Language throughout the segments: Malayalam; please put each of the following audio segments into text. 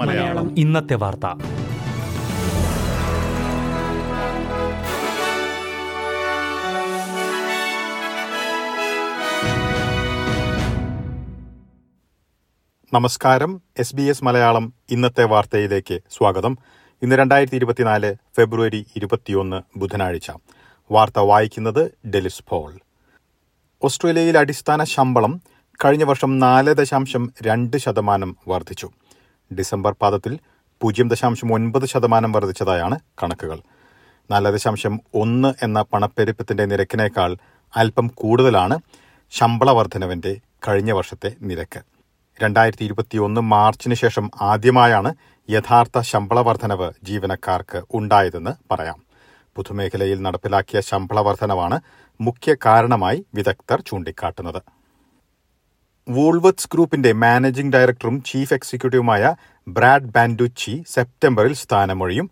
മലയാളം. ഇന്നത്തെ വാർത്ത. നമസ്കാരം. എസ് ബി എസ് മലയാളം ഇന്നത്തെ വാർത്തയിലേക്ക് സ്വാഗതം. ഇന്ന് രണ്ടായിരത്തി ഇരുപത്തിനാല് ഫെബ്രുവരി ഇരുപത്തിയൊന്ന് ബുധനാഴ്ച. വാർത്ത വായിക്കുന്നത് ഡെലിസ് പോൾ. ഓസ്ട്രേലിയയിൽ അടിസ്ഥാന ശമ്പളം കഴിഞ്ഞ വർഷം നാല് ദശാംശം രണ്ട് ശതമാനം വർദ്ധിച്ചു. ഡിസംബർ പാദത്തിൽ പൂജ്യം ദശാംശം ഒൻപത് ശതമാനം വർദ്ധിച്ചതായാണ് കണക്കുകൾ. നാല് ദശാംശം ഒന്ന് എന്ന പണപ്പെരുപ്പത്തിന്റെ നിരക്കിനേക്കാൾ അല്പം കൂടുതലാണ് ശമ്പള വർധനവിന്റെ കഴിഞ്ഞ വർഷത്തെ നിരക്ക്. രണ്ടായിരത്തി ഇരുപത്തിയൊന്ന് മാർച്ചിന് ശേഷം ആദ്യമായാണ് യഥാർത്ഥ ശമ്പള വർധനവ് ജീവനക്കാർക്ക് ഉണ്ടായതെന്ന് പറയാം. പൊതുമേഖലയിൽ നടപ്പിലാക്കിയ ശമ്പള വർധനവാണ് മുഖ്യ കാരണമായി വിദഗ്ധർ ചൂണ്ടിക്കാട്ടുന്നത്. വൂൾവത്സ് ഗ്രൂപ്പിന്റെ മാനേജിംഗ് ഡയറക്ടറും ചീഫ് എക്സിക്യൂട്ടീവുമായ ബ്രാഡ് ബാൻഡുച്ചി സെപ്റ്റംബറിൽ സ്ഥാനമൊഴിയും.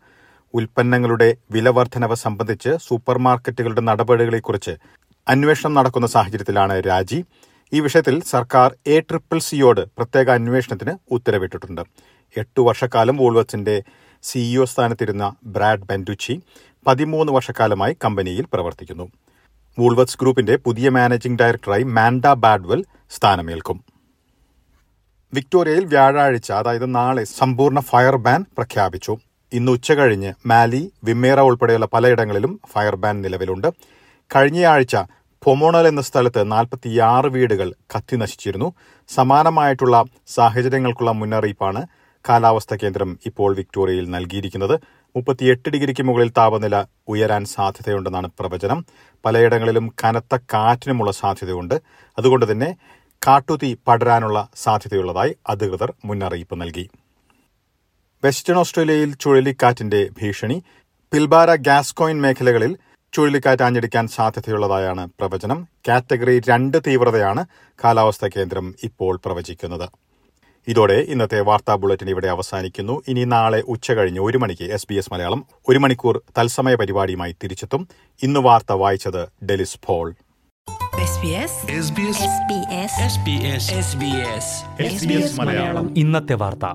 ഉൽപ്പന്നങ്ങളുടെ വിലവർദ്ധനവ് സംബന്ധിച്ച് സൂപ്പർമാർക്കറ്റുകളുടെ നടപടികളെക്കുറിച്ച് അന്വേഷണം നടക്കുന്ന സാഹചര്യത്തിലാണ് രാജി. ഈ വിഷയത്തിൽ സർക്കാർ എ ട്രിപ്പിൾ സിയോട് പ്രത്യേക അന്വേഷണത്തിന് ഉത്തരവിട്ടിട്ടുണ്ട്. എട്ടു വർഷക്കാലം വോൾവത്സിന്റെ സിഇഒ സ്ഥാനത്തിരുന്ന ബ്രാഡ് ബെൻഡുച്ചി പതിമൂന്ന് വർഷക്കാലമായി കമ്പനിയിൽ പ്രവർത്തിക്കുന്നു. വൂൾവത്സ് ഗ്രൂപ്പിന്റെ പുതിയ മാനേജിംഗ് ഡയറക്ടറായി മാൻഡ ബാഡ്വെൽ സ്ഥാനമേൽക്കും. വിക്ടോറിയയിൽ വ്യാഴാഴ്ച അതായത് നാളെ സമ്പൂർണ ഫയർ ബാൻ പ്രഖ്യാപിച്ചു. ഇന്ന് ഉച്ചകഴിഞ്ഞ് മാലി വിമേറ ഉൾപ്പെടെയുള്ള പലയിടങ്ങളിലും ഫയർ ബാൻ നിലവിലുണ്ട്. കഴിഞ്ഞയാഴ്ച പൊമോണൽ എന്ന സ്ഥലത്ത് നാൽപ്പത്തിയാറ് വീടുകൾ കത്തി നശിച്ചിരുന്നു. സമാനമായിട്ടുള്ള സാഹചര്യങ്ങൾക്കുള്ള മുന്നറിയിപ്പാണ് കാലാവസ്ഥാ കേന്ദ്രം ഇപ്പോൾ വിക്ടോറിയയിൽ നൽകിയിരിക്കുന്നത്. മുപ്പത്തിയെട്ട് ഡിഗ്രിക്ക് മുകളിൽ താപനില ഉയരാൻ സാധ്യതയുണ്ടെന്നാണ് പ്രവചനം. പലയിടങ്ങളിലും കനത്ത കാറ്റിനുമുള്ള സാധ്യതയുണ്ട്. അതുകൊണ്ട് തന്നെ കാട്ടുതീ പടരാനുള്ള സാധ്യതയുള്ളതായി അധികൃതർ മുന്നറിയിപ്പ് നൽകി. വെസ്റ്റേൺ ഓസ്ട്രേലിയയിൽ ചുഴലിക്കാറ്റിന്റെ ഭീഷണി. പിൽബാര ഗ്യാസ്കോയിൻ മേഖലകളിൽ ചുഴലിക്കാറ്റ് ആഞ്ഞടിക്കാൻ സാധ്യതയുള്ളതായാണ് പ്രവചനം. കാറ്റഗറി രണ്ട് തീവ്രതയാണ് കാലാവസ്ഥാ കേന്ദ്രം ഇപ്പോൾ പ്രവചിക്കുന്നത്. ഇതോടെ ഇന്നത്തെ വാർത്താ ബുള്ളറ്റിൻ ഇവിടെ അവസാനിക്കുന്നു. ഇനി നാളെ ഉച്ചകഴിഞ്ഞ് ഒരു മണിക്ക് എസ് ബി എസ് മലയാളം ഒരു മണിക്കൂർ തത്സമയ പരിപാടിയുമായി തിരിച്ചെത്തും. ഇന്ന് വാർത്ത വായിച്ചത് ഡെലിസ് ഫോൾ ഇന്നത്തെ വാർത്ത.